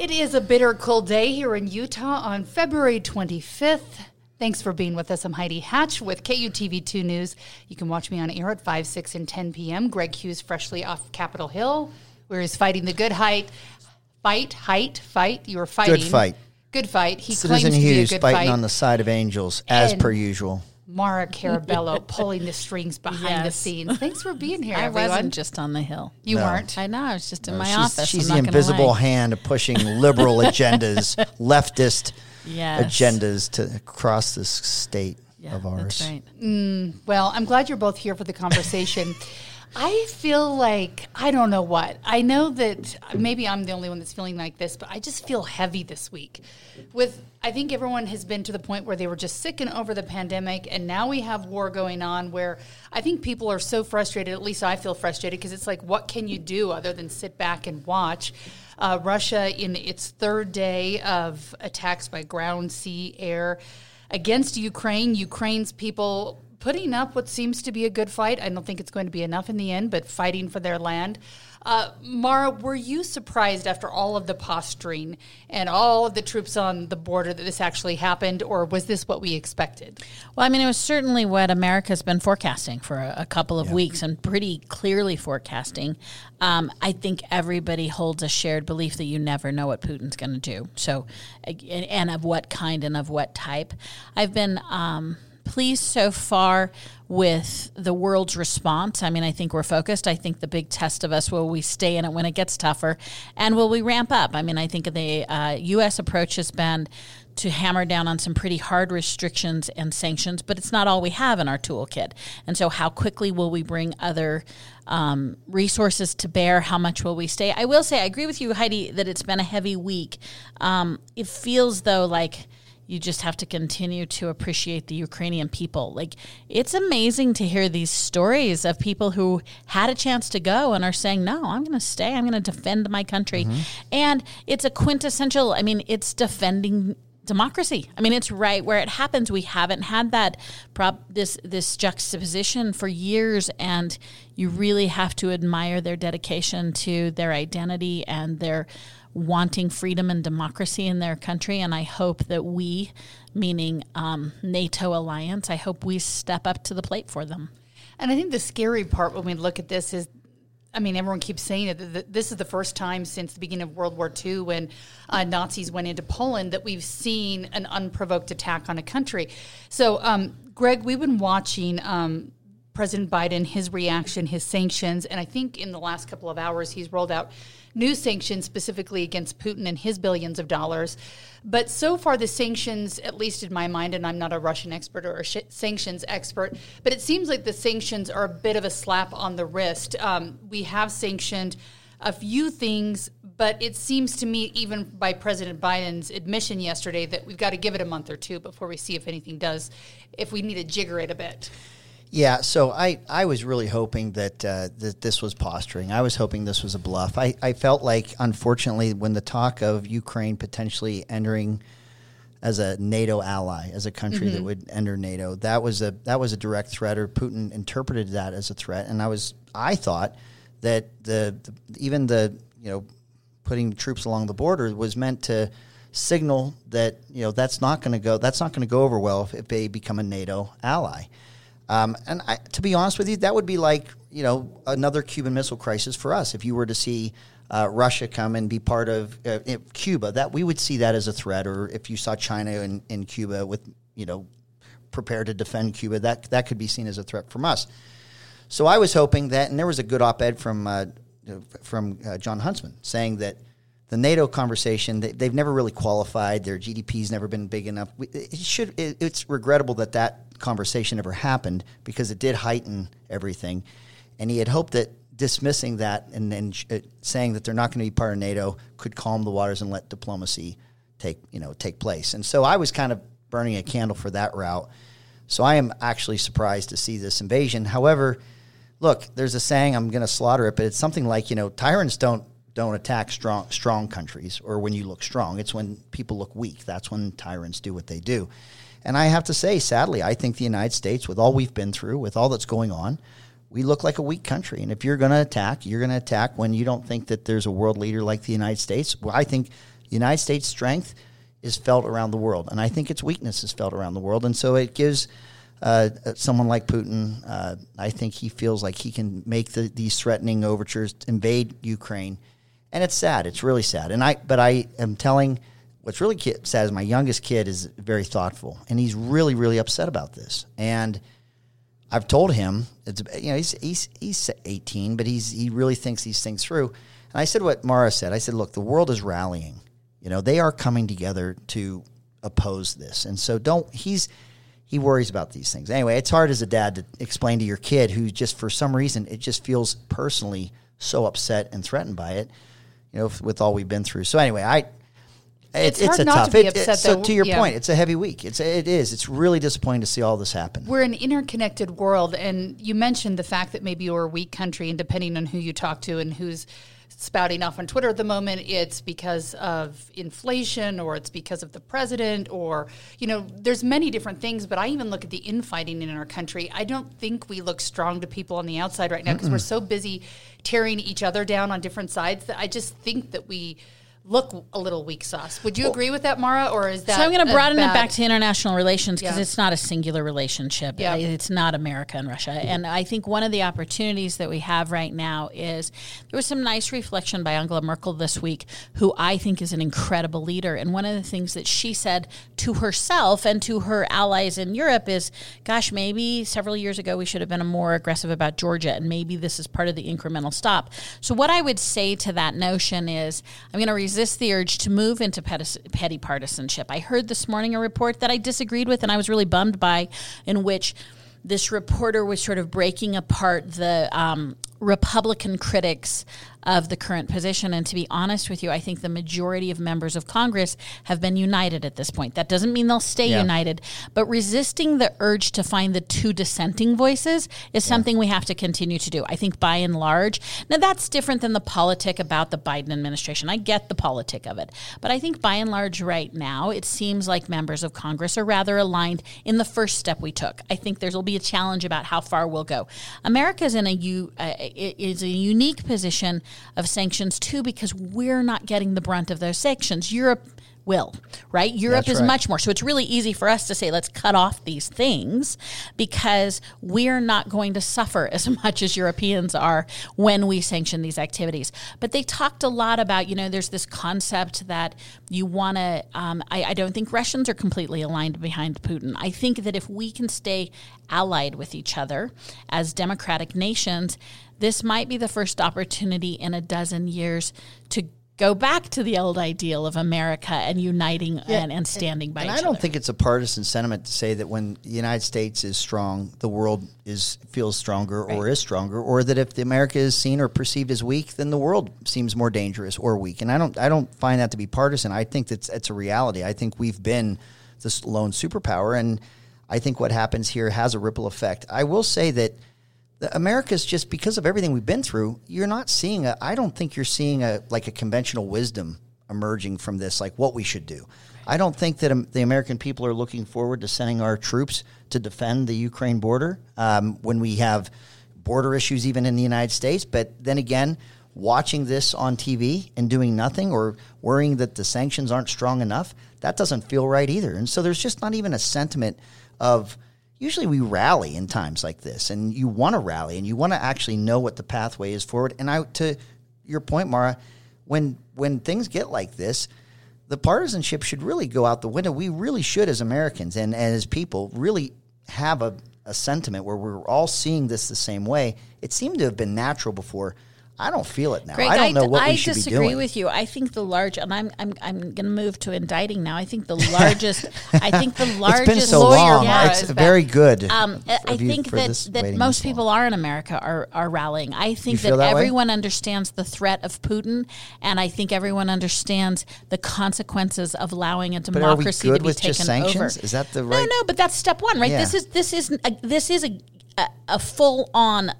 It is a bitter cold day here in Utah on February 25th. Thanks for being with us. I'm Heidi Hatch with KUTV2 News. You can watch me on air at 5, 6, and 10 p.m. Greg Hughes freshly off Capitol Hill, where he's fighting the good height. Fight, height, fight. You are fighting. Good fight. Good fight. He Citizen claims to be a Hughes good fighting fight. on the side of angels, as And- per usual. Maura Carabello pulling the strings behind the scenes. Thanks for being here, I everyone. wasn't just on the hill. you No. weren't. I know. I was just in my she's office. she's I'm the not gonna invisible lie. hand pushing liberal agendas, leftist Yes. agendas to across this state Yeah, of ours. That's right. Mm, well, I'm glad you're both here for the conversation. I feel like I don't know what. I know that maybe I'm the only one that's feeling like this, but I just feel heavy this week. With I think everyone has been to the point where they were just sick and over the pandemic, and now we have war going on. Where I think people are so frustrated. At least I feel frustrated because it's like, what can you do other than sit back and watch? Uh, Russia in its third day of attacks by ground, sea, air against Ukraine. Ukraine's people putting up what seems to be a good fight. I don't think it's going to be enough in the end, but fighting for their land. Uh, Maura, were you surprised after all of the posturing and all of the troops on the border that this actually happened, or was this what we expected? Well, I mean, it was certainly what America's been forecasting for a, a couple of weeks and pretty clearly forecasting. Um, I think everybody holds a shared belief that you never know what Putin's going to do. So, and, and of what kind and of what type. I've been. Um, pleased so far with the world's response. I mean, I think we're focused. I think the big test of us will we stay in it when it gets tougher, and will we ramp up? I mean, I think the uh, U.S. approach has been to hammer down on some pretty hard restrictions and sanctions, but it's not all we have in our toolkit. And so, how quickly will we bring other um, resources to bear? How much will we stay? I will say, I agree with you, Heidi, that it's been a heavy week. Um, it feels though like you just have to continue to appreciate the Ukrainian people. Like it's amazing to hear these stories of people who had a chance to go and are saying, "No, I'm going to stay. I'm going to defend my country." Mm-hmm. And it's a quintessential, I mean, it's defending democracy. I mean, it's right where it happens. We haven't had that prop this this juxtaposition for years and you really have to admire their dedication to their identity and their wanting freedom and democracy in their country. And I hope that we, meaning um, NATO alliance, I hope we step up to the plate for them. And I think the scary part when we look at this is I mean, everyone keeps saying it. that This is the first time since the beginning of World War II, when uh, Nazis went into Poland, that we've seen an unprovoked attack on a country. So, um, Greg, we've been watching um, President Biden, his reaction, his sanctions, and I think in the last couple of hours he's rolled out new sanctions specifically against Putin and his billions of dollars. But so far, the sanctions, at least in my mind, and I'm not a Russian expert or a sh- sanctions expert, but it seems like the sanctions are a bit of a slap on the wrist. Um, we have sanctioned a few things, but it seems to me, even by President Biden's admission yesterday, that we've got to give it a month or two before we see if anything does, if we need to jigger it a bit. Yeah, so I, I was really hoping that uh, that this was posturing. I was hoping this was a bluff. I, I felt like, unfortunately, when the talk of Ukraine potentially entering as a NATO ally, as a country that would enter NATO, that was a that was a direct threat, or Putin interpreted that as a threat. And I was I thought that the, the even the you know putting troops along the border was meant to signal that you know that's not going to go that's not going to go over well if, if they become a NATO ally. Um, and I, to be honest with you, that would be like you know another Cuban Missile Crisis for us. If you were to see uh, Russia come and be part of uh, Cuba, that we would see that as a threat. Or if you saw China in, in Cuba with you know prepared to defend Cuba, that that could be seen as a threat from us. So I was hoping that, and there was a good op-ed from uh, from uh, Jon Huntsman saying that the NATO conversation, they, have never really qualified. Their GDP's never been big enough. It should. It, it's regrettable that that conversation never happened because it did heighten everything. And he had hoped that dismissing that and then uh, saying that they're not going to be part of NATO could calm the waters and let diplomacy take you know take place. And so I was kind of burning a candle for that route. So I am actually surprised to see this invasion. However, look, there's a saying I'm going to slaughter it, but it's something like you know tyrants don't don't attack strong strong countries or when you look strong. It's when people look weak. That's when tyrants do what they do. And I have to say, sadly, I think the United States, with all we've been through, with all that's going on, we look like a weak country. And if you're going to attack, you're going to attack when you don't think that there's a world leader like the United States. Well, I think United States' strength is felt around the world, and I think its weakness is felt around the world. And so it gives uh, someone like Putin, uh, I think he feels like he can make the, these threatening overtures, invade Ukraine, and it's sad. It's really sad. And I, but I am telling. What's really sad is my youngest kid is very thoughtful, and he's really, really upset about this. And I've told him it's you know he's he's he's 18, but he's he really thinks these things through. And I said what Maura said. I said, look, the world is rallying. You know, they are coming together to oppose this, and so don't he's he worries about these things. Anyway, it's hard as a dad to explain to your kid who just for some reason it just feels personally so upset and threatened by it. You know, with all we've been through. So anyway, I it's, it's, a tough. To it, it, so to your yeah. point, it's a heavy week. It's it is. It's really disappointing to see all this happen. We're an interconnected world, and you mentioned the fact that maybe you're a weak country, and depending on who you talk to and who's spouting off on Twitter at the moment, it's because of inflation or it's because of the president or, you know, there's many different things. But I even look at the infighting in our country. I don't think we look strong to people on the outside right now because we're so busy tearing each other down on different sides that I just think that we look a little weak sauce. Would you well, agree with that, Maura, or is that? So I'm going to broaden bad... it back to international relations because yeah. it's not a singular relationship. Yeah. it's not America and Russia. Mm-hmm. And I think one of the opportunities that we have right now is there was some nice reflection by Angela Merkel this week, who I think is an incredible leader. And one of the things that she said to herself and to her allies in Europe is, "Gosh, maybe several years ago we should have been more aggressive about Georgia, and maybe this is part of the incremental stop." So what I would say to that notion is, I'm going to resist the urge to move into petty partisanship. I heard this morning a report that I disagreed with and I was really bummed by, in which this reporter was sort of breaking apart the um, Republican critics of the current position. And to be honest with you, I think the majority of members of Congress have been united at this point. That doesn't mean they'll stay yeah. united, but resisting the urge to find the two dissenting voices is yeah. something we have to continue to do. I think by and large, now that's different than the politic about the Biden administration. I get the politic of it, but I think by and large, right now, it seems like members of Congress are rather aligned in the first step we took. I think there will be a challenge about how far we'll go. America is in a, u, uh, is a unique position of sanctions too because we're not getting the brunt of those sanctions. Europe will, right? Europe That's is right. much more. So it's really easy for us to say, let's cut off these things because we're not going to suffer as much as Europeans are when we sanction these activities. But they talked a lot about, you know, there's this concept that you want to, um, I, I don't think Russians are completely aligned behind Putin. I think that if we can stay allied with each other as democratic nations, this might be the first opportunity in a dozen years to go back to the old ideal of America and uniting yeah, and, and, standing by and each I don't other. think it's a partisan sentiment to say that when the United States is strong, the world is feels stronger right. or is stronger, or that if the America is seen or perceived as weak, then the world seems more dangerous or weak. And I don't I don't find that to be partisan. I think that's it's a reality. I think we've been this lone superpower and I think what happens here has a ripple effect. I will say that America's just because of everything we've been through. You're not seeing a. I don't think you're seeing a like a conventional wisdom emerging from this, like what we should do. I don't think that um, the American people are looking forward to sending our troops to defend the Ukraine border um, when we have border issues even in the United States. But then again, watching this on TV and doing nothing or worrying that the sanctions aren't strong enough, that doesn't feel right either. And so there's just not even a sentiment of usually we rally in times like this, and you want to rally and you want to actually know what the pathway is forward. And I, to your point, Maura, when when things get like this, the partisanship should really go out the window. We really should, as Americans and, and as people, really have a, a sentiment where we're all seeing this the same way. It seemed to have been natural before. I don't feel it now. Greg, I don't know what I we should be disagree doing. with you. I think the large, and I'm I'm I'm going to move to indicting now. I think the largest. I think the largest. it's been so lawyer long. yeah, it's very good. Um, I I of you think that, that most long. people are in America are, are rallying. I think that, that way? everyone understands the threat of Putin, and I think everyone understands the consequences of allowing a But are we democracy to be taken over. Is that the right? No, no, but that's step one, right? Yeah. This is this is a, this is a a, a full on.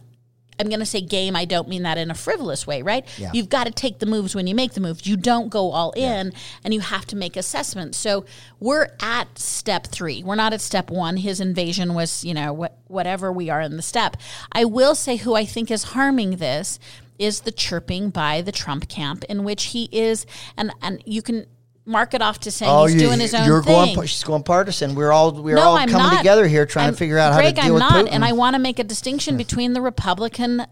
I'm going to say game. I don't mean that in a frivolous way, right? Yeah. You've got to take the moves when you make the moves. You don't go all in, and you have to make assessments. So we're at step three. We're not at step one. His invasion was, you know, what, whatever we are in the step. I will say who I think is harming this is the chirping by the Trump camp, in which he is, and and you can mark it off to saying Oh, he's you, doing his own you're thing. going. She's going partisan. We're all we're No, all I'm coming not. together here trying I'm- to figure out Greg, how to deal I'm with not, Putin. and I want to make a distinction hmm. between the Republican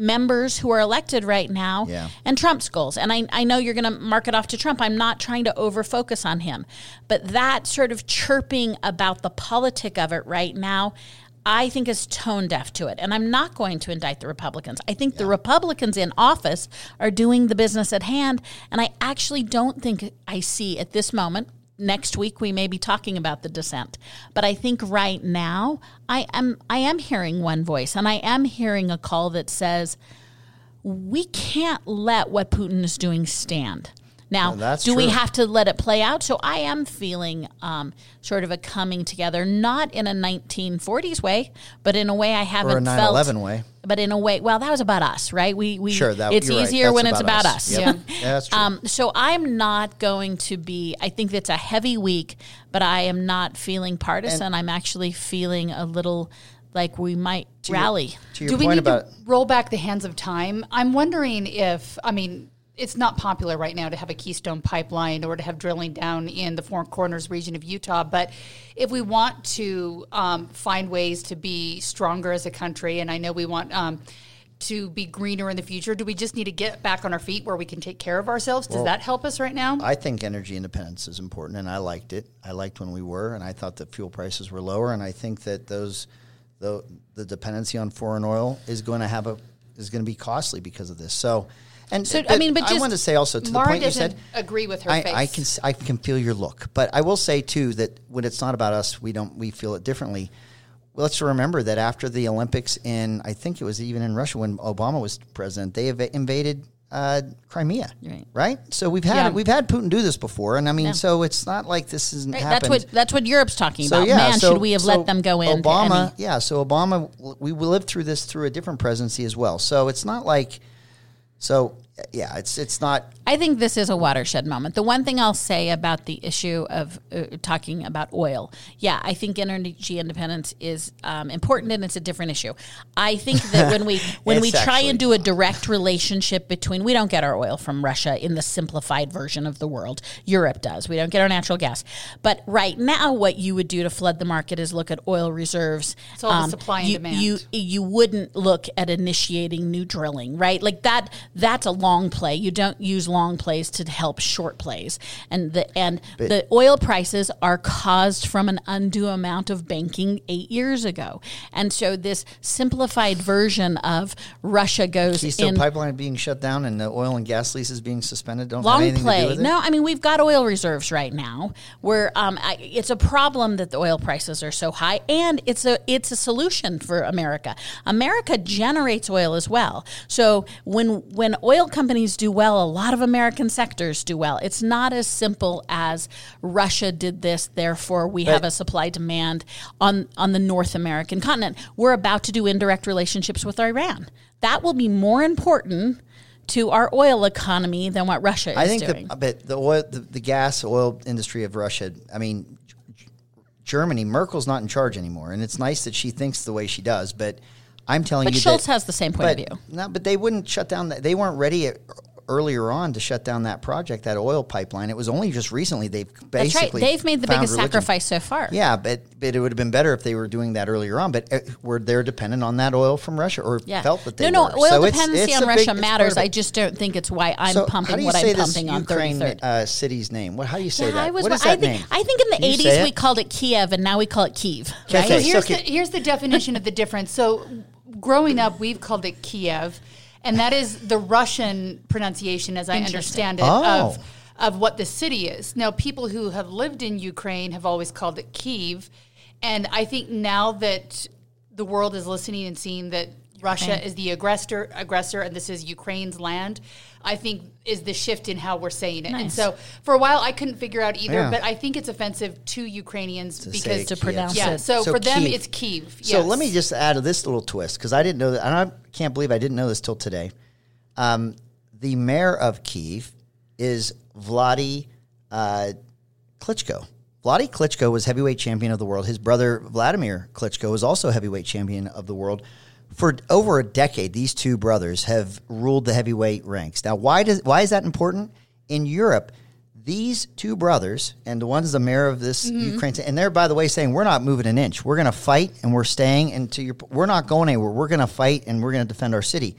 members who are elected right now Yeah. and Trump's goals. And I, I know you're going to mark it off to Trump. I'm not trying to over focus on him. But that sort of chirping about the politic of it right now, I think is tone deaf to it. And I'm not going to indict the Republicans. I think the Republicans in office are doing the business at hand. And I actually don't think I see at this moment. Next week we may be talking about the dissent, but I think right now I am I am hearing one voice, and I am hearing a call that says we can't let what Putin is doing stand. Now, do we have to let it play out? So I am feeling um, sort of a coming together, not in a 1940s way, but in a way I haven't or a felt. 9/11 way. But in a way, well, that was about us, right? We we Sure, that- it's right. easier That's when it's about about us. us. Yep. Yeah, that's true. Um, so I'm not going to be. I think that's a heavy week, but I am not feeling partisan. I'm actually feeling a little like we might rally. To your Do we need about to roll back the hands of time? I'm wondering if, I mean, it's not popular right now to have a Keystone pipeline or to have drilling down in the Four Corners region of Utah. But if we want to um, find ways to be stronger as a country, and I know we want um, to be greener in the future, do we just need to get back on our feet where we can take care of ourselves? Does that help us right now? I think energy independence is important, and I liked it. I liked when we were, and I thought that fuel prices were lower, and I think that those, the, the dependency on foreign oil is going to have a is going to be costly because of this. So, and So, I mean, but I just- want to say also to Maura the point you said, agree with her I, face. I can I can feel your look, but I will say too that when it's not about us, we don't we feel it differently. Well, let's remember that after the Olympics in I think it was even in Russia when Obama was president, they ev- invaded uh, Crimea, Right. right? So we've had Yeah. we've had Putin do this before, and I mean, Yeah. so it's not like this isn't Right, happened. that's what that's what Europe's talking So about. yeah, Man, so- should we have so let them go in? Obama, yeah. So Obama, we lived through this through a different presidency as well. So it's not like, so yeah, it's it's not. I think this is a watershed moment. The one thing I'll say about the issue of uh, talking about oil, yeah, I think energy independence is um, important, and it's a different issue. I think that when we when we try and do a direct relationship between, we don't get our oil from Russia in the simplified version of the world. Europe does. We don't get our natural gas. But right now, what you would do to flood the market is look at oil reserves. Um, It's all the supply and you, demand. You you wouldn't look at initiating new drilling, right? Like that that's a long play. You don't use long plays to help short plays. And the and the oil prices are caused from an undue amount of banking 8 years ago. And so this simplified version of Russia goes Keystone in pipeline being shut down and the oil and gas leases being suspended don't have long play. do with it. No, I mean we've got oil reserves right now. Where um, I, it's a problem that the oil prices are so high, and it's a it's a solution for America. America generates oil as well. So when when oil companies do well, a lot of American sectors do well. It's not as simple as Russia did this, therefore we have a supply demand on on the North American continent. We're about to do indirect relationships with Iran. That will be more important to our oil economy than what Russia is I think doing. the but the oil the, the gas oil industry of Russia. I mean, Germany. Merkel's not in charge anymore, and it's nice that she thinks the way she does. But I'm telling But you, Scholz that, has the same point but, of view. No, but they wouldn't shut down. They weren't ready at, earlier on to shut down that project, that oil pipeline. It was only just recently they've That's right. basically They've made the biggest religion. sacrifice so far. Yeah, but but it would have been better if they were doing that earlier on. But uh, were they're dependent on that oil from Russia, or Yeah. felt that they no, were. no. Oil So dependency it's on a big- Russia matters. I just don't think it's why I'm So pumping what I'm pumping on Ukraine 33rd. uh, city's name? What? How do you say Yeah, that? I was. what is I that think. name? I think in the Can '80s we called it Kiev, and now we call it Kiev. Okay. Right? So here's so the here's the definition of the difference. So growing up, we've called it Kiev, and that is the Russian pronunciation, as I understand it, Oh. of of what the city is. Now, people who have lived in Ukraine have always called it Kiev, and I think now that the world is listening and seeing that Russia is the aggressor, aggressor, and this is Ukraine's land. I think is the shift in how we're saying it. And so, for a while, I couldn't figure out either. Yeah. but I think it's offensive to Ukrainians say because To Kiev. pronounce yeah. it. So, So for them, Kiev. it's Kiev. So let me just add this little twist because I didn't know that. And I can't believe I didn't know this till today. Um, the mayor of Kiev is Vladi uh, Klitschko. Vladi Klitschko was heavyweight champion of the world. His brother Vladimir Klitschko was also heavyweight champion of the world. For over a decade, these two brothers have ruled the heavyweight ranks. Now, why does why is that important? In Europe, these two brothers and the one's the mayor of this mm-hmm. Ukraine, and they're by the way saying we're not moving an inch. We're going to fight and we're staying. And to your, we're not going anywhere. We're going to fight and we're going to defend our city.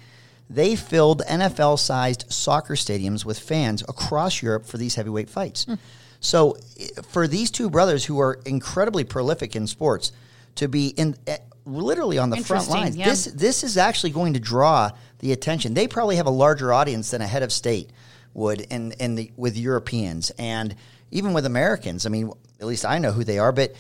They filled NFL-sized soccer stadiums with fans across Europe for these heavyweight fights. Hmm. So, eh, for these two brothers who are incredibly prolific in sports to be in eh, literally on the front lines, yeah. this this is actually going to draw the attention. They probably have a larger audience than a head of state would in in the with Europeans and even with Americans. I mean, at least I know who they are. But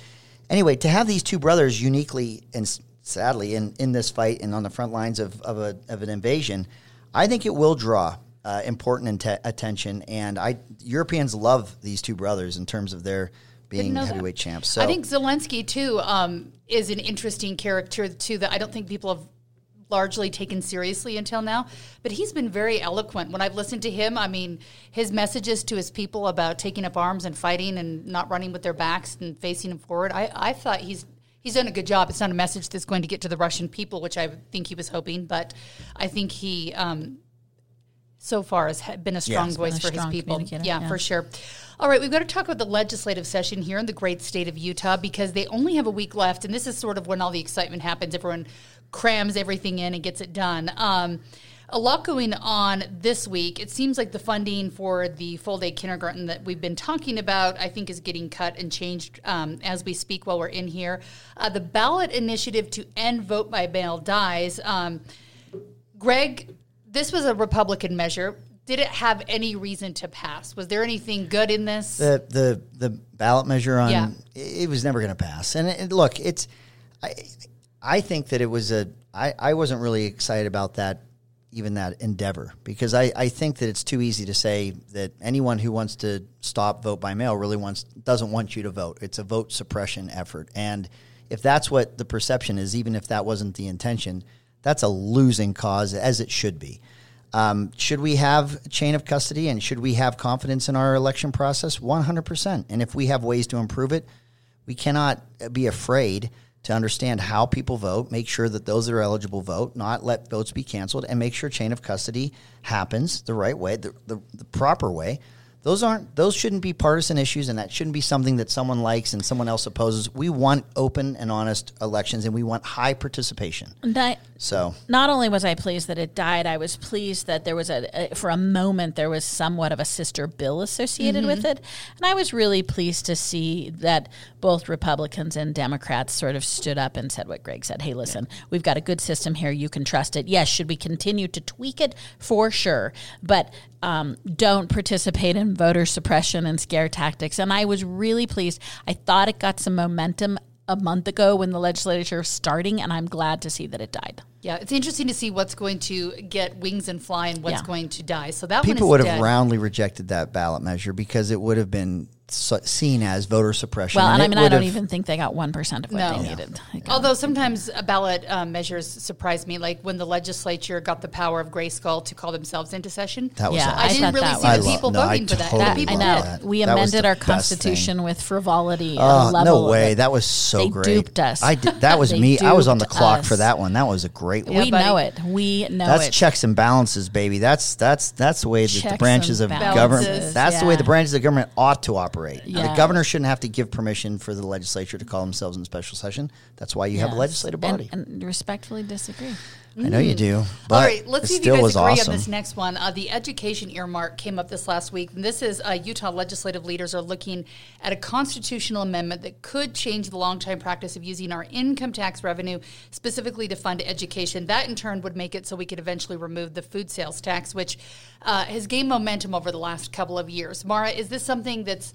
anyway, to have these two brothers uniquely and sadly in, in this fight and on the front lines of of, a, of an invasion, I think it will draw. Uh, important inte- attention, and I Europeans love these two brothers in terms of their being know that. heavyweight champs. So I think Zelensky too um, is an interesting character too that I don't think people have largely taken seriously until now. But he's been very eloquent when I've listened to him. I mean, his messages to his people about taking up arms and fighting and not running with their backs and facing them forward. I, I thought he's. He's done a good job. It's not a message that's going to get to the Russian people, which I think he was hoping, but I think he um, so far has been a strong he's voice a for his people. Yeah, yeah. for sure. All right, we've got to talk about the legislative session here in the great state of Utah because they only have a week left, and this is sort of when all the excitement happens. Everyone crams everything in and gets it done. Um, a lot going on this week. It seems like the funding for the full day kindergarten that we've been talking about, I think, is getting cut and changed um, as we speak while we're in here. Uh, the ballot initiative to end vote by mail dies. Um, Greg, this was a Republican measure. Did it have any reason to pass? Was there anything good in this? the the the ballot measure on Yeah. it was never going to pass. And it, look, it's I I think that it was a I I wasn't really excited about that even that endeavor because I I think that it's too easy to say that anyone who wants to stop vote by mail really wants doesn't want you to vote. It's a vote suppression effort and if that's what the perception is even if that wasn't the intention, that's a losing cause as it should be. Um, should we have chain of custody and should we have confidence in our election process? 100%. And if we have ways to improve it, we cannot be afraid to understand how people vote, make sure that those that are eligible vote, not let votes be canceled, and make sure chain of custody happens the right way, the, the, the proper way. Those aren't those shouldn't be partisan issues, and that shouldn't be something that someone likes and someone else opposes. We want open and honest elections, and we want high participation. I, So not only was I pleased that it died, I was pleased that there was a, a for a moment there was somewhat of a sister bill associated with it, and I was really pleased to see that both Republicans and Democrats sort of stood up and said what Greg said. Hey, listen, we've got a good system here. You can trust it. Yes, should we continue to tweak it for sure, but um, don't participate in voter suppression and scare tactics. And I was really pleased. I thought it got some momentum a month ago when the legislature was starting, and I'm glad to see that it died. yeah, it's interesting to see what's going to get wings and fly and what's Yeah. going to die. So that people one would is have roundly rejected that ballot measure because it would have been so, seen as voter suppression. Well, and, I mean, I don't have- even think they got one percent of what No. they needed. Like, Although sometimes uh, ballot um, measures surprise me, like when the legislature got the power of Grayskull to call themselves into session. That was Yeah, awesome. I, I didn't really see the I people love- no, I voting for that. I know that. we That amended our best thing. constitution with frivolity. Oh, a level no way! That was so They great. duped us. I did, that was me. I was on the clock us. for that one. That was a great one. Yeah, we buddy. know it. We know That's it. checks and balances, baby. That's that's that's the way that the branches of government. That's the way the branches of government ought to operate. Operate. The governor shouldn't have to give permission for the legislature to call themselves in special session. That's why you have a Yes. legislative And- body. And, respectfully disagree. I know you do. But All right, let's see if you guys agree on this next one. Uh, the education earmark came up this last week. And this is uh, Utah legislative leaders are looking at a constitutional amendment that could change the long-time practice of using our income tax revenue specifically to fund education. That in turn would make it so we could eventually remove the food sales tax, which uh, has gained momentum over the last couple of years. Mara, is this something that's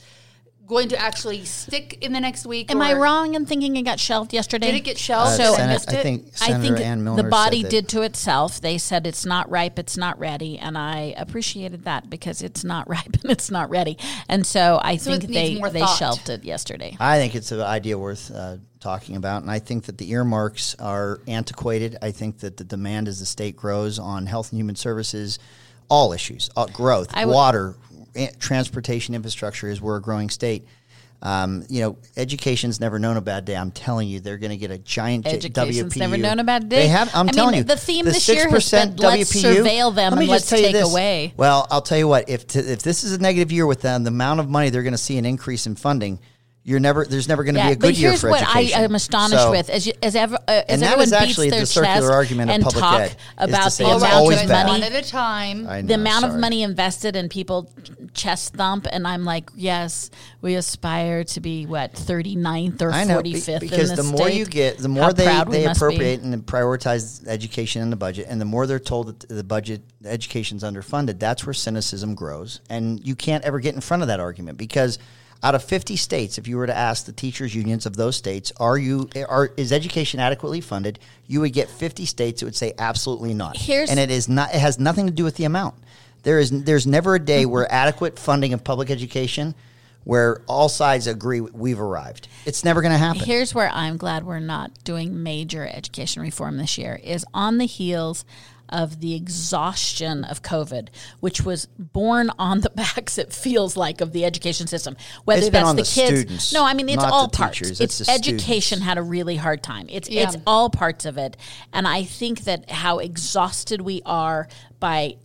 going to actually stick in the next week? Am I wrong in thinking it got shelved yesterday? Did it get shelved? Uh, So- so Senate, missed I it? think I Senator think Ann Millner the body said did to itself. They said it's not ripe, it's not ready, and I appreciated that because it's not ripe and it's not ready. And so I So think they they thought. shelved it yesterday. I think it's an idea worth uh, talking about, and I think that the earmarks are antiquated. I think that the demand as the state grows on health and human services, all issues, uh, growth, I water, transportation infrastructure is we're a growing state. Um, you know, education's never known a bad day. I'm telling you, they're going to get a giant Education's WPU. never known a bad day. They have. I'm I mean, telling you, the theme this year has 6% been, let's surveil them Let and let's take away. Well, I'll tell you what. If t- if this is a negative year with them, the amount of money they're going to see an increase in funding, you're never. There's never going to be a good but year here's for what education. I am astonished So- with: as, you, as, ever, uh, as And that everyone is actually beats their the circular argument of public talk ed, about say the amount of bad. one money, at a time. Know, the amount of money invested and people chest thump, and I'm like, yes, we aspire to be what 39th or I know be- 45th because in the, the, more state. you get, the more they, they must be. appropriate and prioritize education in the budget, and the more they're told that the budget the education's underfunded. That's where cynicism grows, and you can't ever get in front of that argument because. Out of 50 states, if you were to ask the teachers unions of those states, are you are is education adequately funded? You would get 50 states that would say absolutely not. Here's- and it is not. It has nothing to do with the amount. There is there's never a Mm-hmm. day where adequate funding of public education where all sides agree we've arrived. It's never going to happen. Here's where I'm glad we're not doing major education reform this year is on the heels of the exhaustion of COVID, which was born on the backs, it feels like, of the education system. Whether It's been that's on the, the kids. students, no, I mean it's all parts. teachers, It's, it's education students. had a really hard time. It's Yeah. it's all parts of it. And I think that how exhausted we are by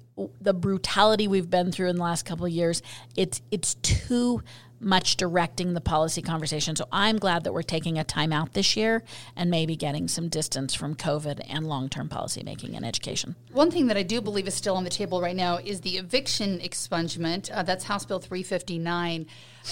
the brutality we've been through in the last couple of years, it's it's too much directing the policy conversation. So I'm glad that we're taking a time out this year and maybe getting some distance from COVID and long term policymaking in education. One thing that I do believe is still on the table right now is the eviction expungement. Uh, that's House Bill 359.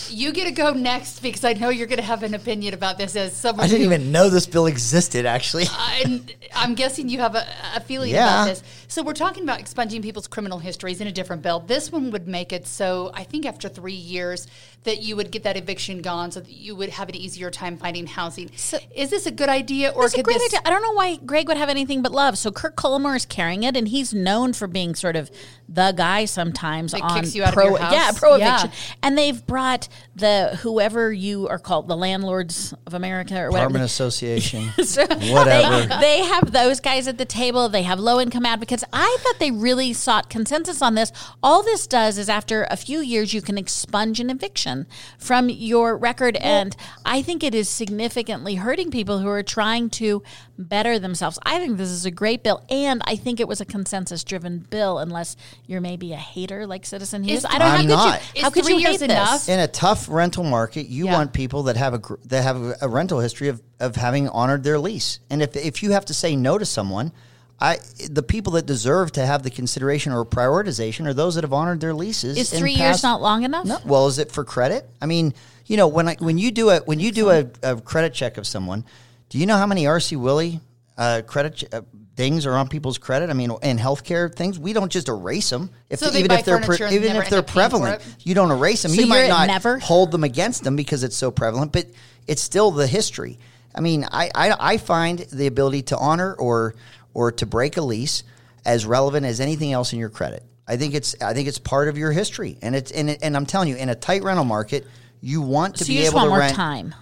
You get to go next because I know you're going to have an opinion about this as someone I didn't who- even know this bill existed. Actually, I, I'm guessing you have a, a feeling Yeah. about this. So we're talking about expunging people's criminal histories in a different bill. This one would make it so I think after three years that you would get that eviction gone, so that you would have an easier time finding housing. is this a good idea, or It's a could great this? idea. I don't know why Greg would have anything but love. So Kirk Cullimore is carrying it, and he's known for being sort of the guy sometimes That on kicks you out of pro, your house? yeah, pro Yeah. And they've brought the whoever you are called, the landlords of America or whatever. Apartment Association. So Whatever. They, they have those guys at the table. They have low income advocates. I thought they really sought consensus on this. All this does is after a few years, you can expunge an eviction from your record. and I think it is significantly hurting people who are trying to better themselves. I think this is a great bill. And I think it was a consensus driven bill, unless you're maybe a hater like Citizen Hughes. Is- I don't know. How could you, how Is could you years hate enough? in a tough rental market, you Yeah. want people that have a that have a, rental history of, of having honored their lease. And if if you have to say no to someone, I the people that deserve to have the consideration or prioritization are those that have honored their leases. Is three years not long enough? No. Well, is it for credit? I mean, you know, when I when you do a when you do a, a credit check of someone, do you know how many RC Willey uh, credit ch- uh, things are on people's credit? I mean, in healthcare things, we don't just erase them. If So they even if they're even if they're up paying for prevalent, you don't erase them. So you might not never? hold them against them because it's so prevalent, but it's still the history. I mean, I, I, I find the ability to honor or or to break a lease as relevant as anything else in your credit. I think it's I think it's part of your history, and it's and, it, and I'm telling you, in a tight rental market, you want to So be able want to more rent. time.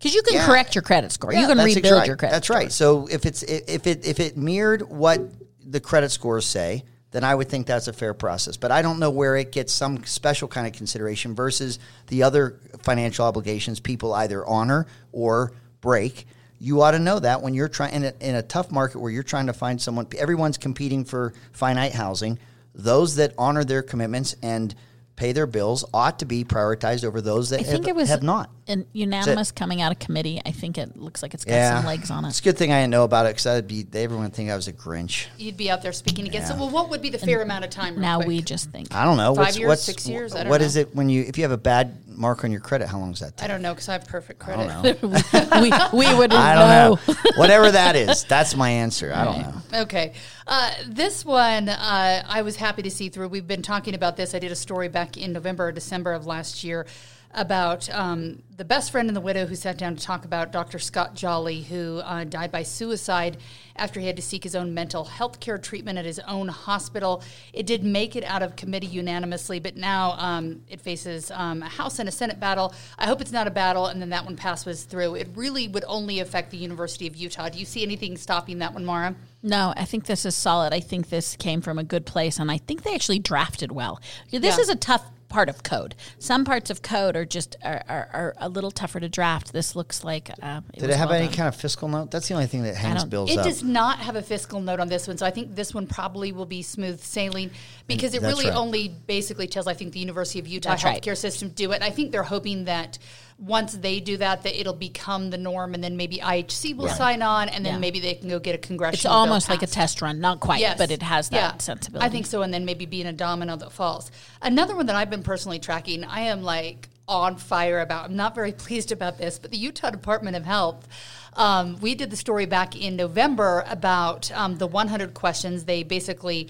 Because you can Yeah. correct your credit score. Yeah, you can rebuild right. your credit That's score. right. So if it's if it if it mirrored what the credit scores say, then I would think that's a fair process. But I don't know where it gets some special kind of consideration versus the other financial obligations people either honor or break. You ought to know that when you're trying in a, in a tough market where you're trying to find someone. Everyone's competing for finite housing. Those that honor their commitments and pay their bills ought to be prioritized over those that I think have, it was have not. An unanimous coming out of committee. I think it looks like it's got Yeah, some legs on it. It's it. a good thing I didn't know about it because I'd be everyone would think I was a Grinch. You'd be out there speaking against Yeah. it. Well, what would be the fair amount of time? real Now quick? we just think. I don't know. Five what's, years, what's, six years? I don't what know. is it when you if you have a bad mark on your credit? How long does that take? I don't know because I have perfect I credit. don't know. we, we wouldn't I don't know. know. Whatever that is, that's my answer. I don't know. Okay. Uh, this one uh, I was happy to see through. We've been talking about this. I did a story back in November or December of last year about um, the best friend and the widow who sat down to talk about Dr. Scott Jolly, who uh, died by suicide after he had to seek his own mental health care treatment at his own hospital. It did make it out of committee unanimously, but now um, it faces um, a House and a Senate battle. I hope it's not a battle, and then that one passes through. It really would only affect the University of Utah. Do you see anything stopping that one, Maura? No, I think this is solid. I think this came from a good place, and I think they actually drafted well. This Yeah. is a tough part of code. Some parts of code are just are, are, are a little tougher to draft. This looks like uh, it Did was it have well any done. kind of fiscal note? That's the only thing that hangs don't- bills It up. does not have a fiscal note on this one, so I think this one probably will be smooth sailing because it That's really right. only basically tells, I think, the University of Utah That's right. healthcare system do it. I think they're hoping that once they do that, that it'll become the norm, and then maybe IHC will sign on, and then Yeah. maybe they can go get a congressional. It's bill almost like a test run, not quite, Yes. but it has that Yeah. sensibility. I think so, and then maybe being a domino that falls. Another one that I've been personally tracking, I am like on fire about. I'm not very pleased about this, but the Utah Department of Health. Um, we did the story back in November about um, the 100 questions. They basically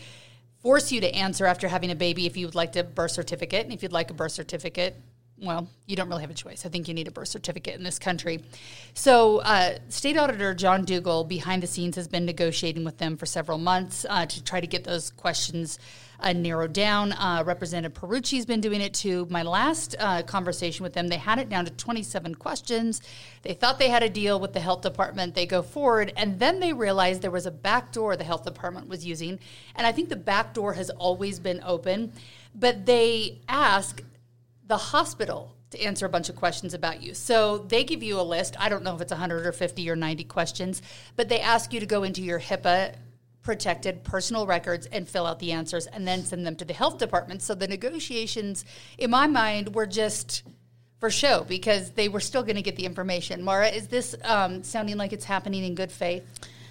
force you to answer after having a baby if you would like a birth certificate, and if you'd like a birth certificate, well, you don't really have a choice. I think you need a birth certificate in this country. So, uh, State Auditor John Dougall, behind the scenes, has been negotiating with them for several months uh, to try to get those questions uh, narrowed down. Uh, Representative Pierucci's been doing it too. My last uh, conversation with them, they had it down to 27 questions. They thought they had a deal with the health department. They go forward, and then they realized there was a back door the health department was using. And I think the back door has always been open, but they ask the hospital to answer a bunch of questions about you. So they give you a list. I don't know if it's 100 or 50 or 90 questions, but they ask you to go into your HIPAA protected personal records and fill out the answers and then send them to the health department. So the negotiations, in my mind, were just for show because they were still going to get the information. Maura, is this um, sounding like it's happening in good faith?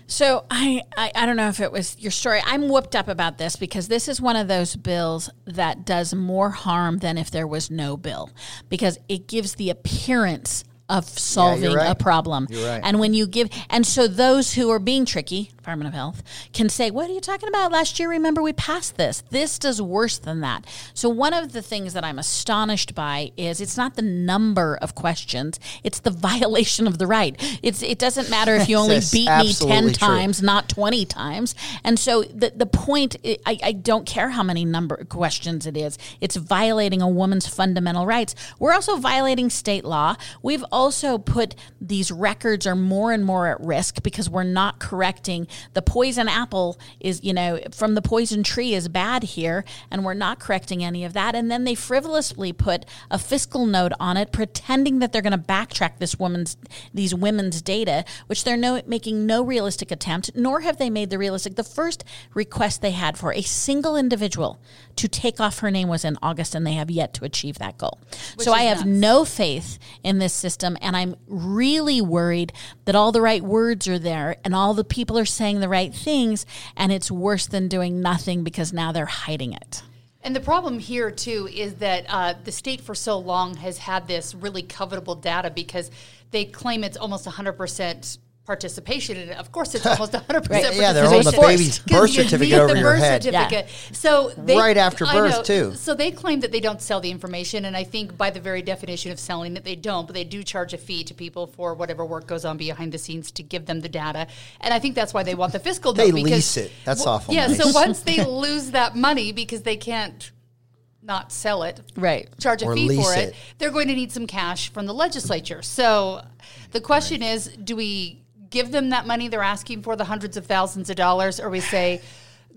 So I, I I don't know if it was your story. I'm whooped up about this because this is one of those bills that does more harm than if there was no bill because it gives the appearance of solving right. a problem. Right. And when you give and so those who are being tricky, Department of Health, can say, What are you talking about? Last year, remember we passed this. This does worse than that. So one of the things that I'm astonished by is it's not the number of questions, it's the violation of the right. It's it doesn't matter if you only beat me 10 true. times, not 20 times. And so the, the point, I, I don't care how many number questions it is, it's violating a woman's fundamental rights. We're also violating state law. We've also put these records are more and more at risk because we're not correcting the poison apple is, you know, from the poison tree is bad here, and we're not correcting any of that. And then they frivolously put a fiscal note on it, pretending that they're going to backtrack this woman's, these women's data, which they're no, making no realistic attempt, nor have they made the realistic. The first request they had for a single individual to take off her name was in August, and they have yet to achieve that goal. so is I have nuts. no faith in this system, and I'm really worried that all the right words are there and all the people are saying the right things, and it's worse than doing nothing because now they're hiding it. And the problem here too is that uh, the state for so long has had this really covetable data because they claim it's almost 100% participation, in it. of course it's almost 100% Right, yeah, they're participation. holding the baby's 'Cause birth certificate get over the your birth head. certificate. So they, Right after birth, know. too. So they claim that they don't sell the information, and I think by the very definition of selling it, they don't. But they do charge a fee to people for whatever work goes on behind the scenes to give them the data, and I think that's why they want the fiscal. They because- lease it. That's Well, awful Yeah. nice. So once they lose that money because they can't not sell it, Right. charge a Or fee lease for it, it. they're going to need some cash from the legislature. So the question is do we give them that money they're asking for, the hundreds of thousands of dollars, or we say,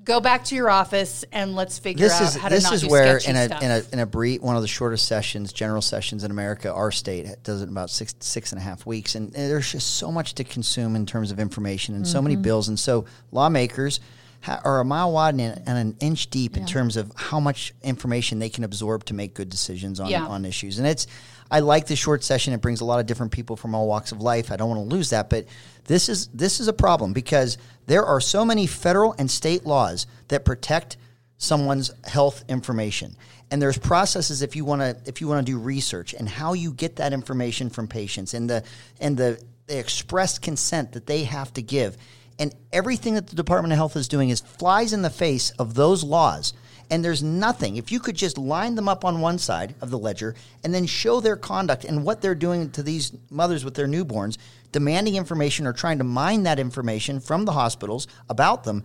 go back to your office and let's figure This out is how to this not is do where in a, stuff. in a in a brief one of the shortest sessions, general sessions in America, our state does it in about six six and a half weeks, and, there's just so much to consume in terms of information and so many Mm-hmm. bills, and so lawmakers ha- are a mile wide and, and an inch deep in terms of how much information they can absorb to make good decisions on, Yeah. on issues. And it's, I like the short session. It brings a lot of different people from all walks of life. I don't want to lose that, but this is this is a problem because there are so many federal and state laws that protect someone's health information. And there's processes if you want to if you want to do research and how you get that information from patients and the and the, the expressed consent that they have to give. And everything that the Department of Health is doing is flies in the face of those laws. And there's nothing. If you could just line them up on one side of the ledger and then show their conduct and what they're doing to these mothers with their newborns, demanding information or trying to mine that information from the hospitals about them,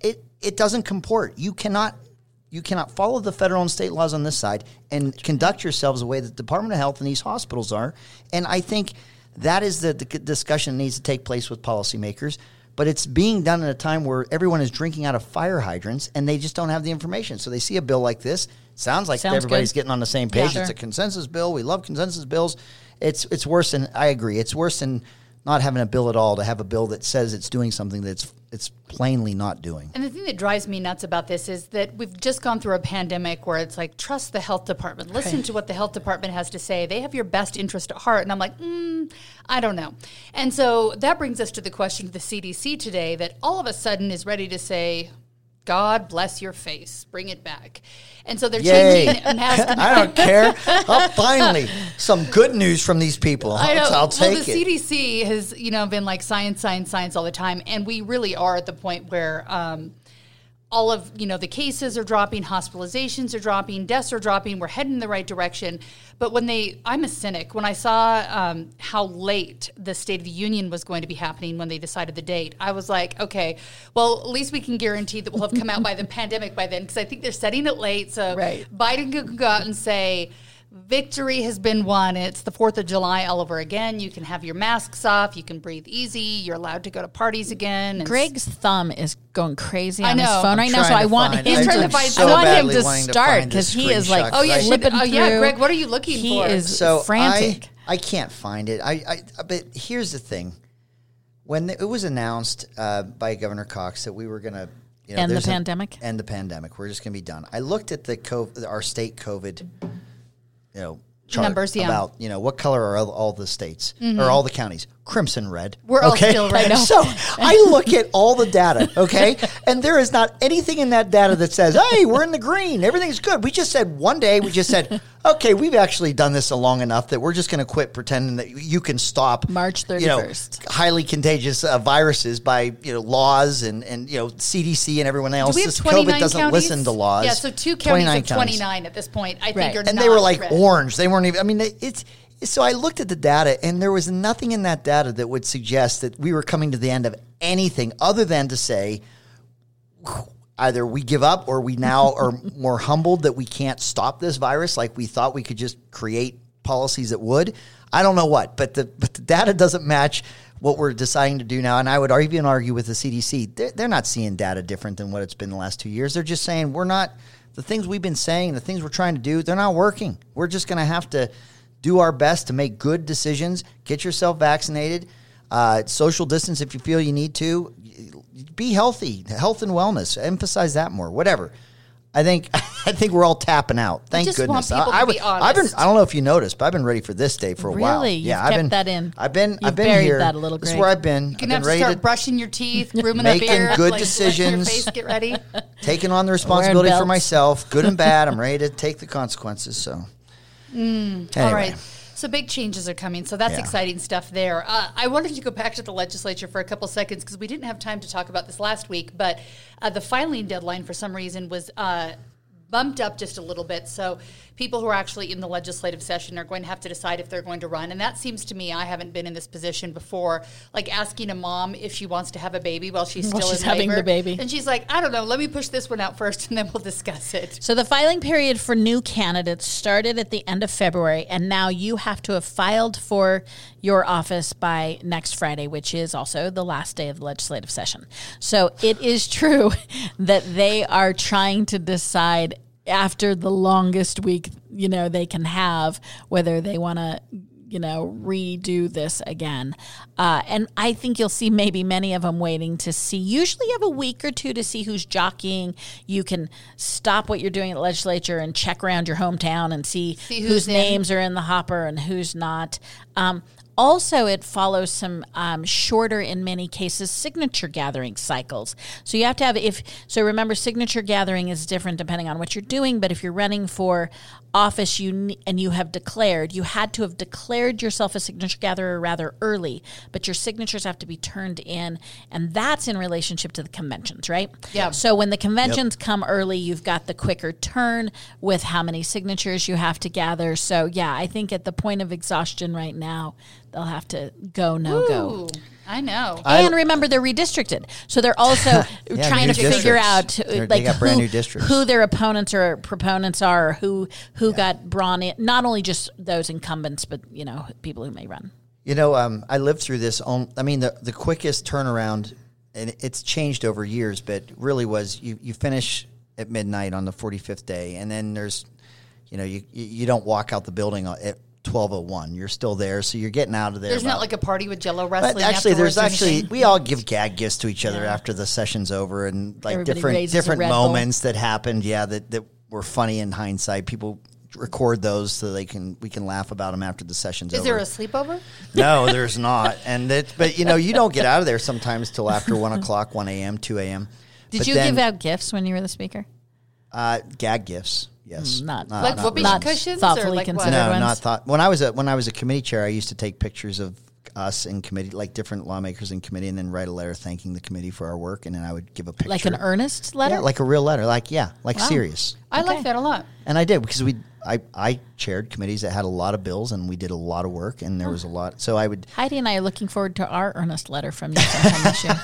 it it doesn't comport. You cannot you cannot follow the federal and state laws on this side and conduct yourselves the way that the Department of Health and these hospitals are. And I think that is the, the discussion that needs to take place with policymakers. But it's being done at a time where everyone is drinking out of fire hydrants and they just don't have the information. So they see a bill like this. Sounds like Sounds everybody's good. getting on the same page. Yeah. It's Sure. a consensus bill. We love consensus bills. It's it's worse than I agree. It's worse than not having a bill at all to have a bill that says it's doing something that's it's plainly not doing. And the thing that drives me nuts about this is that we've just gone through a pandemic where it's like, trust the health department. Listen to what the health department has to say. They have your best interest at heart. And I'm like, mm, I don't know. And so that brings us to the question of the CDC today that all of a sudden is ready to say, God bless your face, bring it back. And so they're Yay. changing mask. I don't care. Oh, finally, some good news from these people. I know. I'll, I'll take well, the it. CDC has, you know, been like science, science, science all the time, and we really are at the point where um, all of you know the cases are dropping, hospitalizations are dropping, deaths are dropping. We're heading in the right direction. But when they, I'm a cynic. When I saw um, how late the State of the Union was going to be happening when they decided the date, I was like, okay, well, at least we can guarantee that we'll have come out by the pandemic by then, because I think they're setting it late. So Right. Biden could go out and say, victory has been won. It's the 4th of July all over again. You can have your masks off. You can breathe easy. You're allowed to go to parties again. And Greg's thumb is going crazy I on his know. phone I'm right now, so trying I to want find- him. He's trying to, to find I so want him badly to wanting to start find the because he is like, screenshot. Oh, yeah, flipping should- oh, yeah, through. Greg, what are you looking he for? is so frantic. I, I can't find it. I, I but here's the thing: when it was announced uh, by Governor Cox that we were going to you know, End the there's a- pandemic? end the pandemic, we're just going to be done. I looked at the COVID, our state COVID, you know, chart Numbers, yeah. about you know what color are all, all the states or mm-hmm. all the counties? Crimson red. We're all still red. Know. So I look at all the data, okay, and there is not anything in that data that says, "Hey, we're in the green. Everything's good." We just said one day, we just said, "Okay, we've actually done this long enough that we're just going to quit pretending that you can stop March you know, 31st. highly contagious uh, viruses by you know laws and and you know CDC and everyone else. Do we have This COVID doesn't counties? listen to laws. Yeah, so two counties 29 of 29 at this point, I think, Right. are and they were like red. orange. They weren't even. I mean, it's. So I looked at the data, and there was nothing in that data that would suggest that we were coming to the end of anything other than to say either we give up or we now are more humbled that we can't stop this virus like we thought we could just create policies that would. I don't know what, but the but the data doesn't match what we're deciding to do now. And I would even argue with the CDC, they're, they're not seeing data different than what it's been the last two years. They're just saying we're not the things we've been saying, the things we're trying to do, they're not working. We're just going to have to do our best to make good decisions. Get yourself vaccinated. Uh, social distance if you feel you need to. Be healthy, health and wellness. Emphasize that more. Whatever. I think I think we're all tapping out. Thank just goodness. people I, to I be I've been. I don't know if you noticed, but I've been ready for this day for a while. Really? Yeah, You've I've been that in. I've been. You've I've been buried here. that a little, This is where I've been. You're I've been have to start to brushing your teeth, grooming the Making beard, good like, decisions. Your face, get ready. taking on the responsibility for myself, good and bad. I'm ready to take the consequences. So, anyway. All right. So big changes are coming. So that's Yeah. exciting stuff there. Uh, I wanted to go back to the legislature for a couple seconds because we didn't have time to talk about this last week, but uh, the filing deadline for some reason was uh, bumped up just a little bit. So people who are actually in the legislative session are going to have to decide if they're going to run. And that seems to me, I haven't been in this position before, like asking a mom if she wants to have a baby while she's While still she's in having labor. the baby. And she's like, I don't know, let me push this one out first and then we'll discuss it. So the filing period for new candidates started at the end of February, and now you have to have filed for your office by next Friday, which is also the last day of the legislative session. So it is true that they are trying to decide after the longest week, you know, they can have whether they want to you know, redo this again. Uh, and I think you'll see maybe many of them waiting to see. Usually, you have a week or two to see who's jockeying. You can stop what you're doing at the legislature and check around your hometown and see, See whose in. names are in the hopper and who's not. Um, also, it follows some um, shorter, in many cases, signature gathering cycles. So you have to have if so. Remember, signature gathering is different depending on what you're doing. But if you're running for office, you and you have declared, you had to have declared yourself a signature gatherer rather early. But your signatures have to be turned in, and that's in relationship to the conventions, right? Yeah. So when the conventions come early, you've got the quicker turn with how many signatures you have to gather. So yeah, I think at the point of exhaustion right now, they'll have to go no go. I know. And remember, they're redistricted, so they're also Yeah, trying new to figure out They're- uh, they like got brand who, new districts. who their opponents or proponents are, or who who got brought in. Not only just those incumbents, but you know people who may run. You know, um, I lived through this. On, I mean, the the quickest turnaround, and it's changed over years, but really was you you finish at midnight on the forty fifth day, and then there's, you know, you you you don't walk out the building at twelve oh one. You're still there, so you're getting out of there. There's not like a party with Jello wrestling. actually, there's actually we all give gag gifts to each other after the session's over, and like Everybody different different moments that happened. Yeah, that that were funny in hindsight. People record those so they can we can laugh about them after the session's over. Is over. there a sleepover? No, there's not. And it, but you know, you don't get out of there sometimes till after one o'clock, one a.m., two a.m. Did But you then, give out gifts when you were the speaker? Uh, gag gifts? Yes, Not- not Like whoopee not cushions or thoughtfully like considered. No, ones? not thought. When I was a when I was a committee chair, I used to take pictures of us in committee, like different lawmakers in committee, and then write a letter thanking the committee for our work, and then I would give a picture, Like an earnest letter? yeah, like a real letter, like yeah, like Wow. serious. I Okay. like that a lot. And I did because we, I, I chaired committees that had a lot of bills, and we did a lot of work, and there was a lot. So I would Heidi and I are looking forward to our earnest letter from you sometime this year.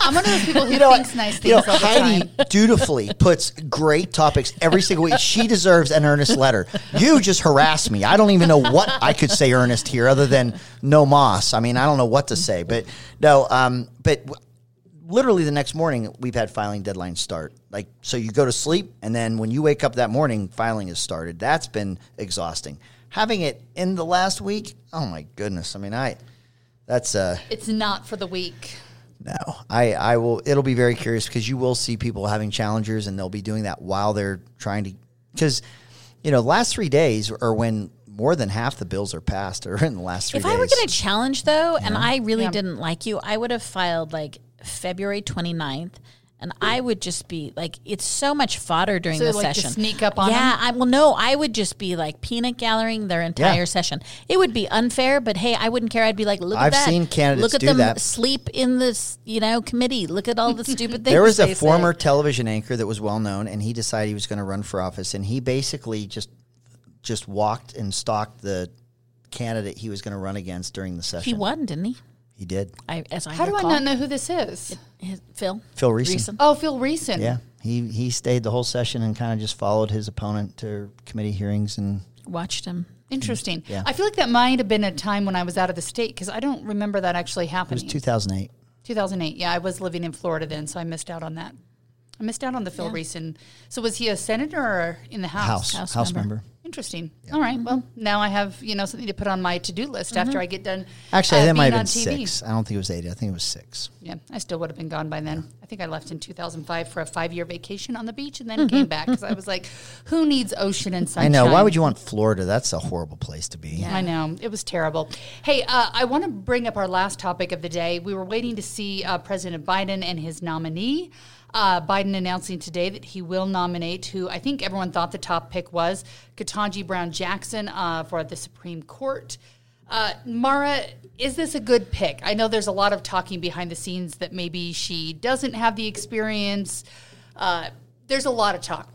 I'm one of those people who You know, thinks nice things you know, all the Heidi time. dutifully puts great topics every single week. She deserves an earnest letter. You just harass me. I don't even know what I could say earnest here other than no moss. I mean, I don't know what to say, but no. Um, but w- literally the next morning, we've had filing deadlines start. Like, so you go to sleep, and then when you wake up that morning, filing has started. That's been exhausting. Having it in the last week, oh my goodness. I mean, I. That's uh It's not for the week. No, I, I will. It'll be very curious because you will see people having challengers, and they'll be doing that while they're trying to. Because, you know, last three days are when more than half the bills are passed, or in the last three If days. I were going to challenge, though, and I really Yeah. didn't like you, I would have filed like February 29th. And I would just be like, it's so much fodder during So, the like, session. sneak up on Yeah, them? I well, no, I would just be like peanut gathering their entire Yeah. session. It would be unfair, but hey, I wouldn't care. I'd be like, look I've at that. seen candidates look at do them that. sleep in this, you know, committee. Look at all the stupid things. there was a say. former television anchor that was well known, and he decided he was going to run for office, and he basically just just walked and stalked the candidate he was going to run against during the session. He won, didn't he? He did. I, as I How do I not know who this is? His, Phil. Phil Riesen. Riesen. Oh, Phil Riesen. Yeah, he he stayed the whole session and kind of just followed his opponent to committee hearings and. Watched him. Interesting. Mm, yeah. I feel like that might have been a time when I was out of the state because I don't remember that actually happening. It was 2008. 2008. Yeah, I was living in Florida then, so I missed out on that. I missed out on the Phil Yeah. Riesen. So was he a senator or in the House? House House, House member. member. Interesting. All right. Well, now I have you know something to put on my to do list after I get done. Actually, uh, that might have been TV. six. I don't think it was eight. I think it was six. Yeah, I still would have been gone by then. I think I left in 2005 for a five year vacation on the beach and then came back because I was like, who needs ocean and sunshine? I know. Why would you want Florida? That's a horrible place to be. I know. It was terrible. Hey, uh, I want to bring up our last topic of the day. We were waiting to see uh, President Biden and his nominee. Uh, Biden announcing today that he will nominate who I think everyone thought the top pick was Ketanji Brown Jackson uh, for the Supreme Court. Uh, Maura, is this a good pick? I know there's a lot of talking behind the scenes that maybe she doesn't have the experience. Uh, there's a lot of talk.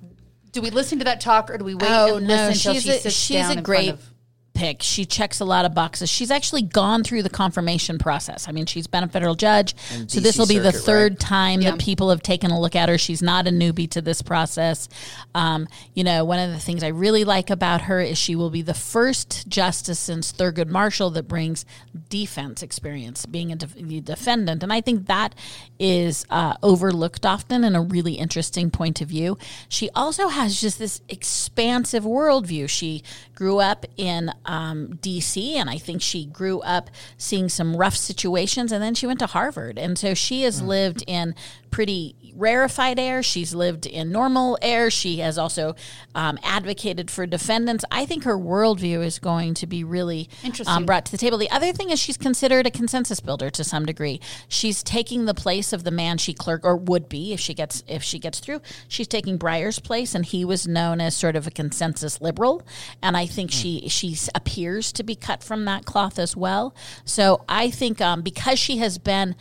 Do we listen to that talk or do we wait Oh and no, listen until she's she a, sits she's down a in great front of pick. She checks a lot of boxes. She's actually gone through the confirmation process. I mean, she's been a federal judge, And so this will DC be the third right? time Yeah. that people have taken a look at her. She's not a newbie to this process. Um, you know, one of the things I really like about her is she will be the first justice since Thurgood Marshall that brings defense experience, being a def- the defendant, and I think that is uh, overlooked often and a really interesting point of view. She also has just this expansive worldview. She grew up in um, DC, and I think she grew up seeing some rough situations, and then she went to Harvard, and so she has Mm. lived in pretty rarefied air. She's lived in normal air. She has also um, advocated for defendants. I think her worldview is going to be really Interesting. um, brought to the table. The other thing is she's considered a consensus builder to some degree. She's taking the place of the man she clerk or would be if she gets if she gets through. She's taking Breyer's place, and he was known as sort of a consensus liberal. And I think she she appears to be cut from that cloth as well. So I think um, because she has been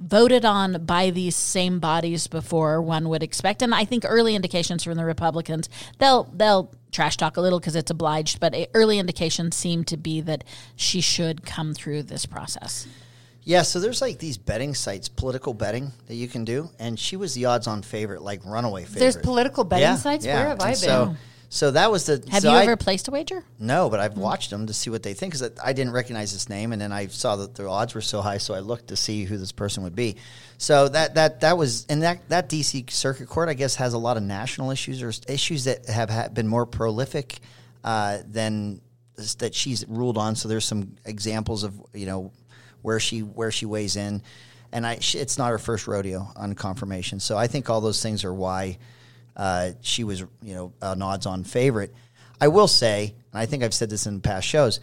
voted on by these same bodies before one would expect and i think early indications from the republicans they'll they'll trash talk a little because it's obliged but early indications seem to be that she should come through this process Yeah, so there's like these betting sites, political betting that you can do, and she was the odds-on favorite, like runaway favorite. There's political betting sites? Where have I And So, been? so that was the. have so you I- ever placed a wager No, but I've watched them to see what they think because I didn't recognize this name, and then I saw that the odds were so high, so I looked to see who this person would be. So that that that was, and that that DC Circuit Court, I guess, has a lot of national issues or issues that have ha- been more prolific uh, than that she's ruled on. So there's some examples of you know where she where she weighs in, and I sh- it's not her first rodeo on confirmation. So I think all those things are why uh, she was you know an odds-on favorite. I will say, and I think I've said this in past shows,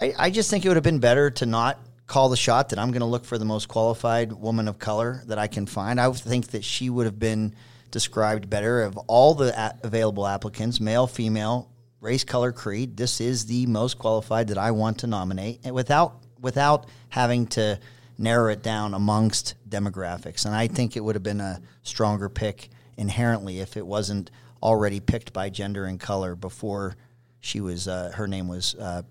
I, I just think it would have been better to not call the shot that I'm going to look for the most qualified woman of color that I can find. I think that she would have been described better of all the a- available applicants, male, female, race, color, creed. This is the most qualified that I want to nominate, and without without having to narrow it down amongst demographics. And I think it would have been a stronger pick inherently if it wasn't already picked by gender and color before she was uh, her name was uh,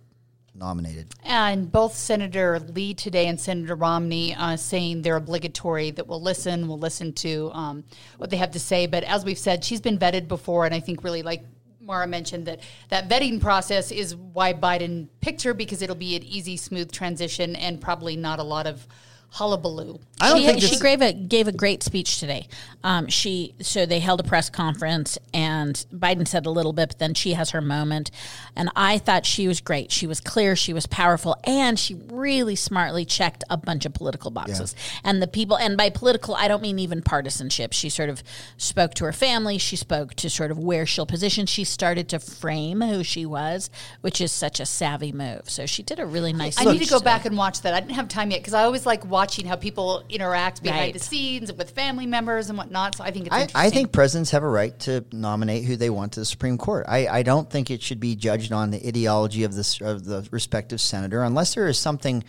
nominated. And both Senator Lee today and Senator Romney uh, saying they're obligatory, that we'll listen, we'll listen to um, what they have to say. But as we've said, she's been vetted before, and I think really like Maura mentioned that that vetting process is why Biden picked her because it'll be an easy, smooth transition and probably not a lot of hullabaloo. I don't she, think she gave a gave a great speech today. Um, she so they held a press conference and Biden said a little bit, but then she has her moment, and I thought she was great. She was clear, she was powerful, and she really smartly checked a bunch of political boxes. And the people, and by political, I don't mean even partisanship. She sort of spoke to her family. She spoke to sort of where she'll position. She started to frame who she was, which is such a savvy move. So she did a really nice. I need to go today. back and watch that. I didn't have time yet because I always like watching how people interact behind Right. the scenes with family members and whatnot. So I think it's I, interesting. I think presidents have a right to nominate who they want to the Supreme Court. I, I don't think it should be judged on the ideology of the of the respective senator, unless there is something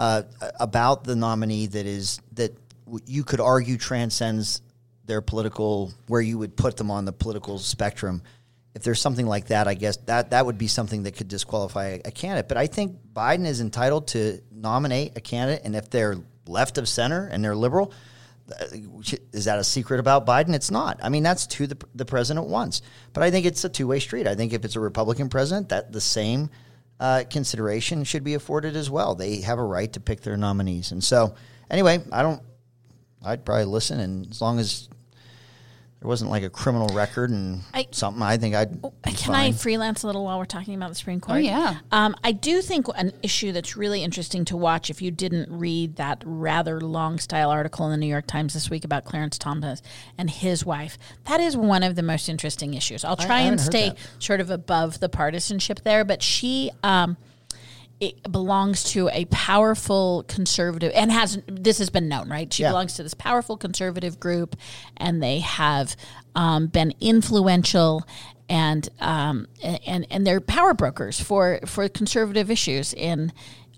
uh, about the nominee that is that you could argue transcends their political where you would put them on the political spectrum. If there's something like that, I guess that that would be something that could disqualify a, a candidate. But I think Biden is entitled to nominate a candidate, and if they're left of center and they're liberal, is that a secret about Biden? It's not. I mean, that's who the, the president wants. But I think it's a two way street. I think if it's a Republican president, that the same uh, consideration should be afforded as well. They have a right to pick their nominees. And so, anyway, I don't. I'd probably listen, and as long as there wasn't like a criminal record and I- something, I think I'd. Be Can I freelance a little while we're talking about the Supreme Court? Oh, yeah. Um, I do think an issue that's really interesting to watch if you didn't read that rather long style article in the New York Times this week about Clarence Thomas and his wife. That is one of the most interesting issues. I'll try I and stay sort of above the partisanship there, but she. Um, it belongs to a powerful conservative and has this has been known right she Yeah. belongs to this powerful conservative group and they have um, been influential and um, and and they're power brokers for for conservative issues in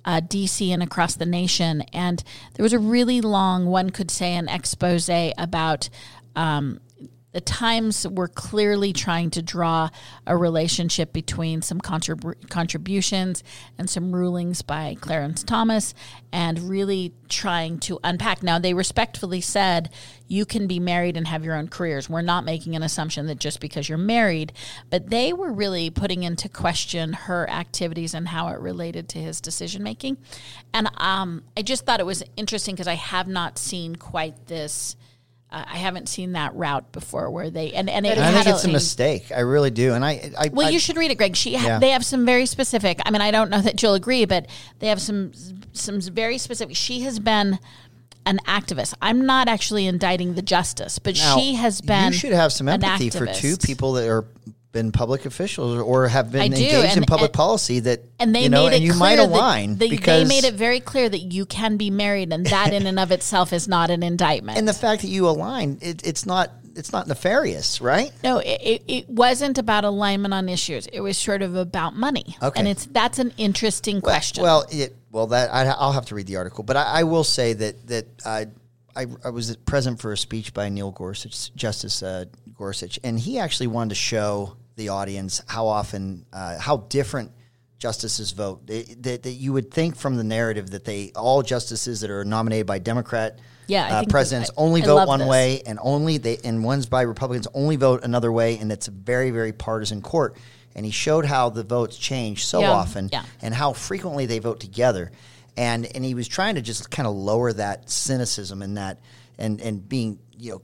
uh, DC and across the nation and there was a really long one could say an expose about um, the Times were clearly trying to draw a relationship between some contrib- contributions and some rulings by Clarence Thomas and really trying to unpack. Now, they respectfully said, you can be married and have your own careers. We're not making an assumption that just because you're married, but they were really putting into question her activities and how it related to his decision making. And um, I just thought it was interesting because I have not seen quite this Uh, I haven't seen that route before where they and and it I think it's a a- mistake. I really do. And I, I well, I, you should read it, Greg. She ha- Yeah. they have some very specific. I mean, I don't know that you'll agree, but they have some some very specific. She has been an activist. I'm not actually indicting the justice, but Now, she has been. You should have some empathy for two people that are been public officials or have been do, engaged in public and- policy that and they you know, made it and you clear might that align they, because they made it very clear that you can be married, and that in and of itself is not an indictment. and the fact that you align, it, it's not it's not nefarious, right? No, it, it, it wasn't about alignment on issues. It was sort of about money. Okay. And it's that's an interesting question. Well, it, well, that I, I'll have to read the article, but I, I will say that that I, I I was present for a speech by Neil Gorsuch, Justice uh, Gorsuch, and he actually wanted to show the audience how often uh, how different justices vote. That, that you would think from the narrative that they all justices that are nominated by Democrat. Yeah, uh, presidents I- only I vote one this. way, and only they and ones by Republicans only vote another way, and it's a very very partisan court. And he showed how the votes change so Yeah. often, Yeah. and how frequently they vote together. And and he was trying to just kind of lower that cynicism and that and and being you know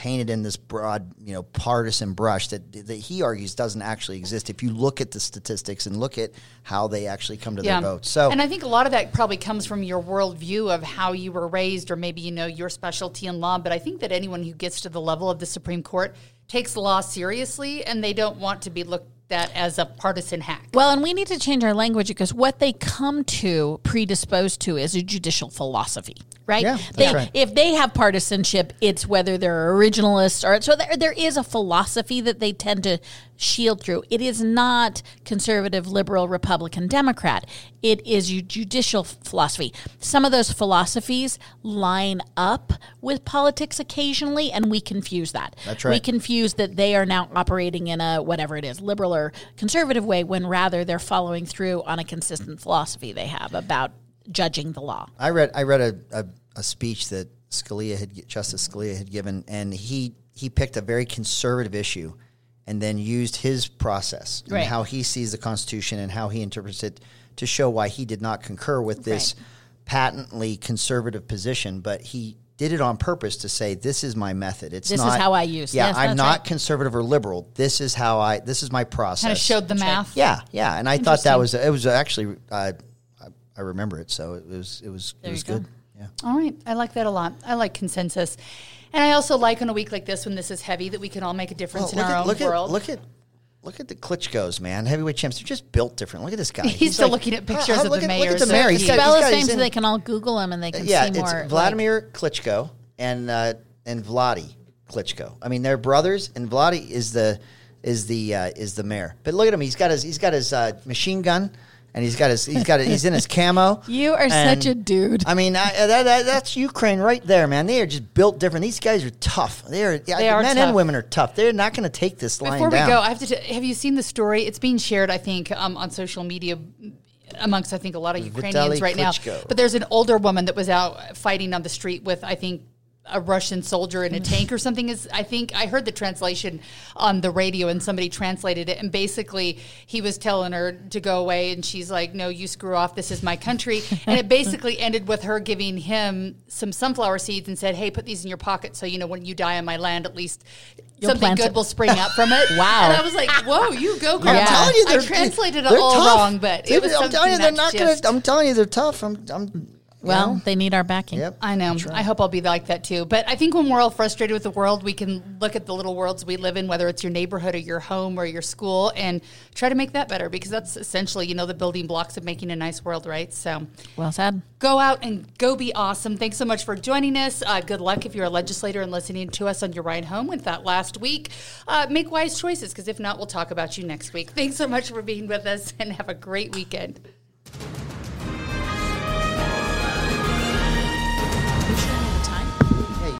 painted in this broad you know partisan brush that that he argues doesn't actually exist if you look at the statistics and look at how they actually come to their votes. So and I think a lot of that probably comes from your worldview of how you were raised, or maybe you know your specialty in law. But I think that anyone who gets to the level of the Supreme Court takes law seriously, and they don't want to be looked at as a partisan hack. Well, and we need to change our language because what they come to predisposed to is a judicial philosophy, right? Yeah, that's they, right. If they have partisanship, it's whether they're originalists or so. There, there is a philosophy that they tend to shield through. It is not conservative, liberal, Republican, Democrat. It is your judicial philosophy. Some of those philosophies line up with politics occasionally, and we confuse that. That's right. We confuse that they are now operating in a whatever it is, liberal or conservative way, when rather they're following through on a consistent philosophy they have about judging the law. I read I read a, a, a speech that Scalia had Justice Scalia had given, and he he picked a very conservative issue, and then used his process Right. and how he sees the Constitution and how he interprets it to show why he did not concur with this Right. patently conservative position, but he did it on purpose to say this is my method. It's This is how I use- Yeah, yes, I'm not right. conservative or liberal. This is how I. This is my process. Kind of showed the math. Yeah, yeah, and I thought that was it was actually uh, I, I remember it, so it was it was There it was you go. good. Yeah. All right. I like that a lot. I like consensus. And I also like on a week like this when this is heavy that we can all make a difference Well, in our at, own look world. At, look at look at the Klitschko's, man. Heavyweight champs. They're just built different. Look at this guy. He's still looking at pictures Ah, of the at, Look at the mayor. He's Spell he's his name so they can all Google him and they can yeah, see more. Yeah, it's like- Vladimir Klitschko and uh, and Vladi Klitschko. I mean, they're brothers, and Vladi is the is the uh, is the mayor. But look at him. He's got his he's got his uh, machine gun, and he's got his he's got he's in his camo. You are And- such a dude. I mean, I, that, that, that's Ukraine right there, man. They are just built different. These guys are tough. They are, yeah, They are men tough. and women are tough. They're not going to take this line Before we down. go, I have to. T- have you seen the story? It's being shared, I think, um, on social media amongst I think a lot of Ukrainians Vitaly right now. But there's an older woman that was out fighting on the street with I think a Russian soldier in a tank or something. Is I think I heard the translation on the radio and somebody translated it, and basically he was telling her to go away, and she's like, "No, you screw off. This is my country." and it basically ended with her giving him some sunflower seeds and said, "Hey, put these in your pocket, so you know when you die on my land, at least." You'll Something good it." will spring up from it. Wow. And I was like, "Whoa, you go, Grandma!" I'm telling you, I they're, translated it all tough. wrong, but it was I'm telling you, they're that not gonna I'm telling you, they're tough. I'm. I'm you well, know? they need our backing. Yep. I know. Right. I hope I'll be like that too. But I think when we're all frustrated with the world, we can look at the little worlds we live in, whether it's your neighborhood or your home or your school, and try to make that better because that's essentially, you know, the building blocks of making a nice world, right? So Well said. go out and go be awesome. Thanks so much for joining us. Uh, good luck if you're a legislator and listening to us on your ride home with that last week. Uh, make wise choices because if not, we'll talk about you next week. Thanks so much for being with us and have a great weekend.